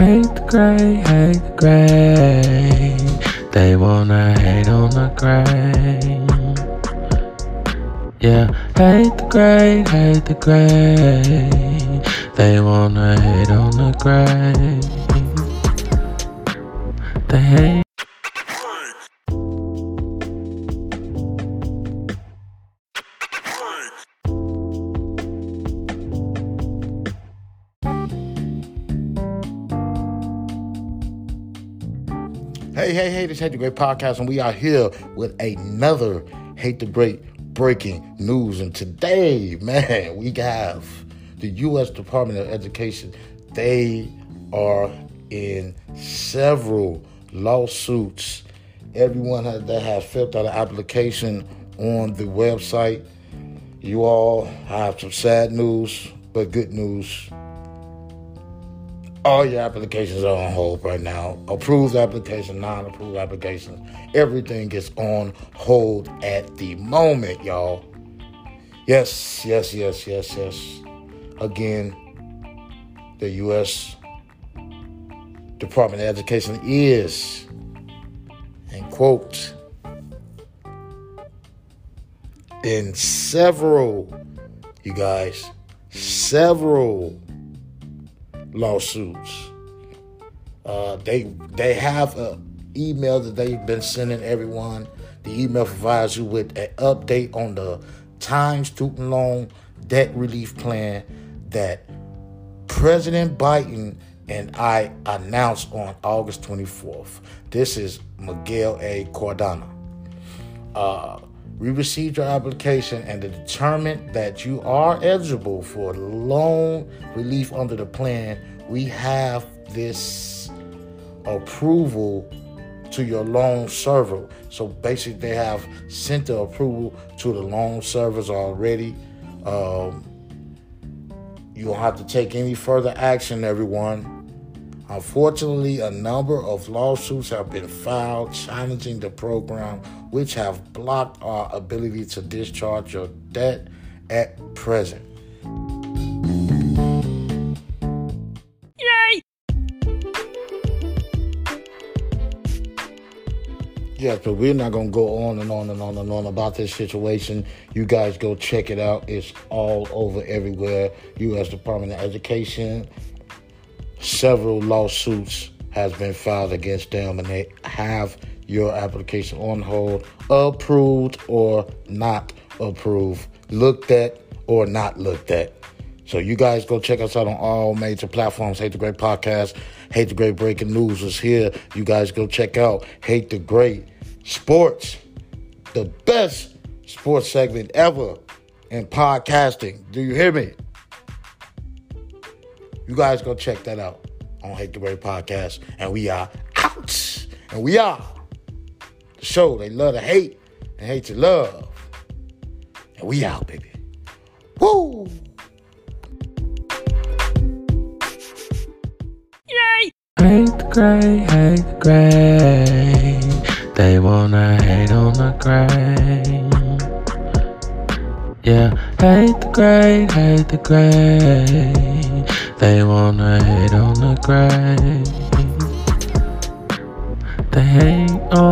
Hate gray, hate the gray. They wanna hate on the gray. Yeah, hate the gray, hate the gray. They wanna hate on the gray. They hate. Hey, hey, hey, this is Hate the Great Podcast, and we are here with another Hate the Great breaking news. And today, man, we have the U.S. Department of Education. They are in several lawsuits. Everyone that has filled out an application on the website, you all have some sad news, but good news all your applications are on hold right now. Approved application, non-approved applications, everything is on hold at the moment, y'all. Yes, yes, yes, yes, yes. Again, the U.S. Department of Education is, and quote, in several, you guys, several lawsuits. Uh, they they have an email that they've been sending everyone. The email provides you with an update on the time student loan debt relief plan that President Biden and I announced on August 24th. This is Miguel A. Cardona. Uh, we received your application and determined that you are eligible for loan relief under the plan. We have this approval to your loan server. So basically, they have sent the approval to the loan servers already. Um, you don't have to take any further action, everyone. Unfortunately, a number of lawsuits have been filed challenging the program, which have blocked our ability to discharge your debt at present. Yay! Yes, but we're not going to go on and on and on and on about this situation. You guys go check it out. It's all over everywhere. U.S. Department of Education, several lawsuits has been filed against them and they have your application on hold approved or not approved looked at or not looked at. So you guys go check us out on all major platforms. Hate the great podcast hate the great breaking news is here. You guys go check out hate the great sports the best sports segment ever in podcasting. Do you hear me you guys go check that out on Hate the Great Podcast. And we are out. And we are the show they love to hate and hate to love. And we out, baby. Woo! Yay! Hate the gray, hate the gray. They wanna hate on the gray. Yeah, hate the gray, hate the gray. They wanna hate on the gray. They hate on